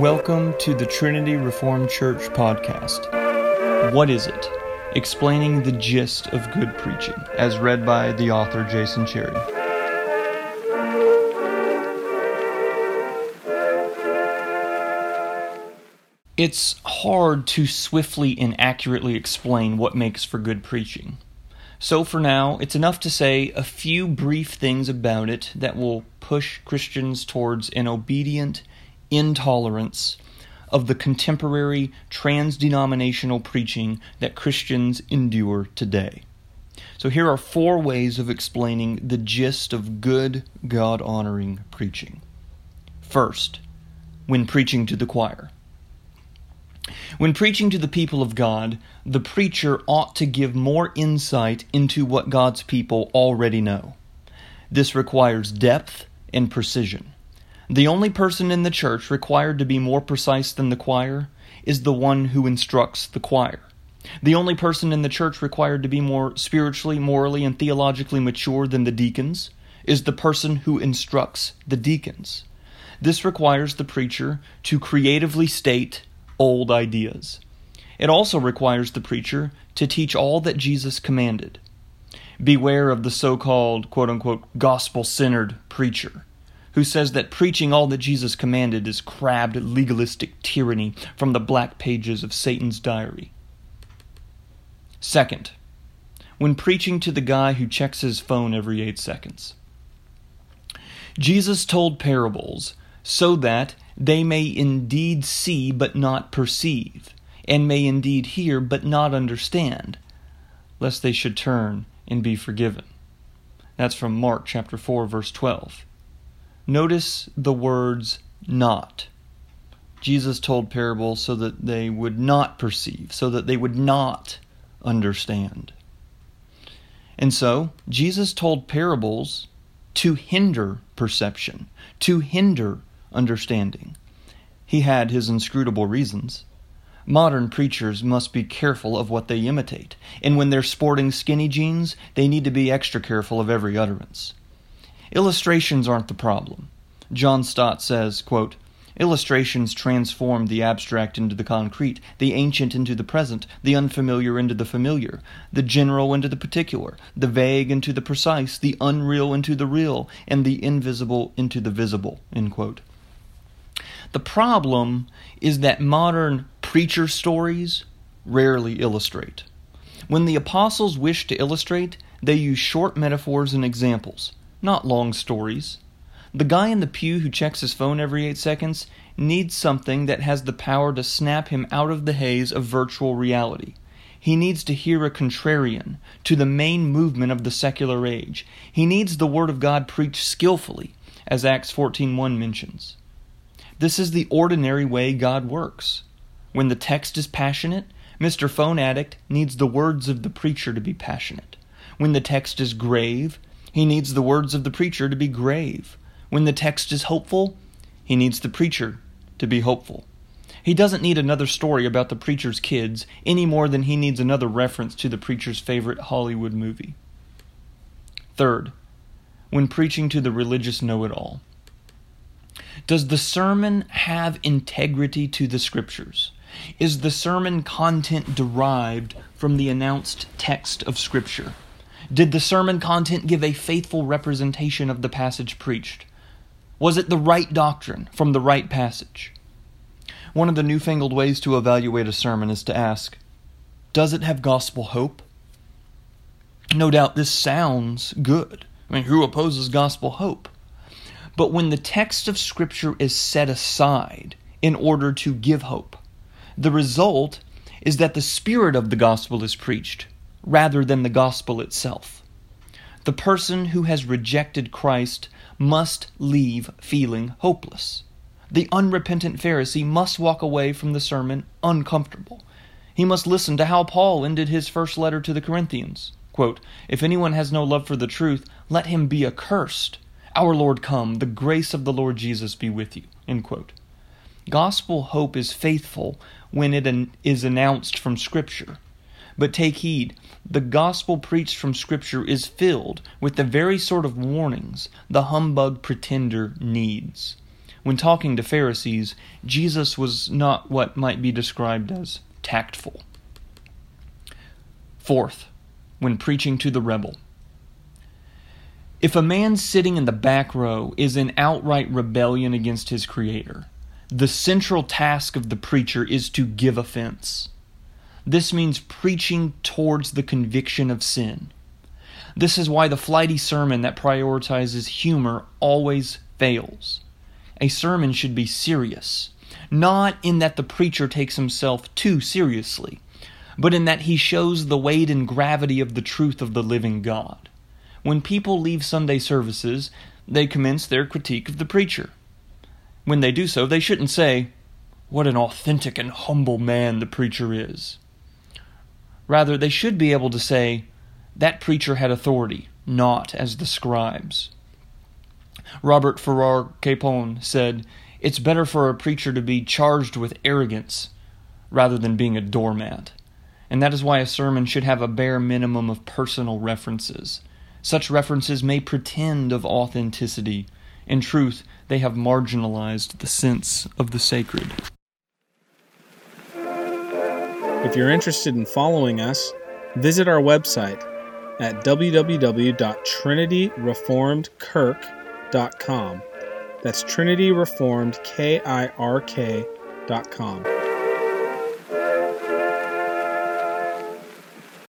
Welcome to the Trinity Reformed Church podcast. What is it? Explaining the gist of good preaching, as read by the author Jason Cherry. It's hard to swiftly and accurately explain what makes for good preaching. So, for now, it's enough to say a few brief things about it that will push Christians towards an obedient intolerance of the contemporary trans denominational preaching that Christians endure today. So, here are four ways of explaining the gist of good, God honoring preaching. First, when preaching to the choir. When preaching to the people of God, the preacher ought to give more insight into what God's people already know. This requires depth and precision. The only person in the church required to be more precise than the choir is the one who instructs the choir. The only person in the church required to be more spiritually, morally, and theologically mature than the deacons is the person who instructs the deacons. This requires the preacher to creatively state old ideas. It also requires the preacher to teach all that Jesus commanded. Beware of the so called, quote unquote, gospel centered preacher who says that preaching all that Jesus commanded is crabbed legalistic tyranny from the black pages of Satan's diary. Second, when preaching to the guy who checks his phone every eight seconds. Jesus told parables so that they may indeed see but not perceive, and may indeed hear but not understand, lest they should turn and be forgiven. That's from Mark chapter 4 verse 12. Notice the words not. Jesus told parables so that they would not perceive, so that they would not understand. And so, Jesus told parables to hinder perception, to hinder understanding. He had his inscrutable reasons. Modern preachers must be careful of what they imitate, and when they're sporting skinny jeans, they need to be extra careful of every utterance. Illustrations aren't the problem. John Stott says, quote, Illustrations transform the abstract into the concrete, the ancient into the present, the unfamiliar into the familiar, the general into the particular, the vague into the precise, the unreal into the real, and the invisible into the visible. The problem is that modern preacher stories rarely illustrate. When the apostles wish to illustrate, they use short metaphors and examples not long stories. The guy in the pew who checks his phone every eight seconds needs something that has the power to snap him out of the haze of virtual reality. He needs to hear a contrarian to the main movement of the secular age. He needs the Word of God preached skillfully, as Acts 14.1 mentions. This is the ordinary way God works. When the text is passionate, Mr. Phone Addict needs the words of the preacher to be passionate. When the text is grave, he needs the words of the preacher to be grave. When the text is hopeful, he needs the preacher to be hopeful. He doesn't need another story about the preacher's kids any more than he needs another reference to the preacher's favorite Hollywood movie. Third, when preaching to the religious know it all, does the sermon have integrity to the scriptures? Is the sermon content derived from the announced text of Scripture? Did the sermon content give a faithful representation of the passage preached? Was it the right doctrine from the right passage? One of the newfangled ways to evaluate a sermon is to ask Does it have gospel hope? No doubt this sounds good. I mean, who opposes gospel hope? But when the text of Scripture is set aside in order to give hope, the result is that the spirit of the gospel is preached rather than the gospel itself. The person who has rejected Christ must leave feeling hopeless. The unrepentant Pharisee must walk away from the sermon uncomfortable. He must listen to how Paul ended his first letter to the Corinthians. Quote, if anyone has no love for the truth, let him be accursed. Our Lord come, the grace of the Lord Jesus be with you. Gospel hope is faithful when it is announced from Scripture. But take heed, the gospel preached from Scripture is filled with the very sort of warnings the humbug pretender needs. When talking to Pharisees, Jesus was not what might be described as tactful. Fourth, when preaching to the rebel. If a man sitting in the back row is in outright rebellion against his Creator, the central task of the preacher is to give offense. This means preaching towards the conviction of sin. This is why the flighty sermon that prioritizes humor always fails. A sermon should be serious, not in that the preacher takes himself too seriously, but in that he shows the weight and gravity of the truth of the living God. When people leave Sunday services, they commence their critique of the preacher. When they do so, they shouldn't say, What an authentic and humble man the preacher is. Rather, they should be able to say, That preacher had authority, not as the scribes. Robert Farrar Capon said, It's better for a preacher to be charged with arrogance rather than being a doormat. And that is why a sermon should have a bare minimum of personal references. Such references may pretend of authenticity. In truth, they have marginalized the sense of the sacred. If you're interested in following us, visit our website at www.trinityreformedkirk.com. That's Trinity Reformed K I R K.com.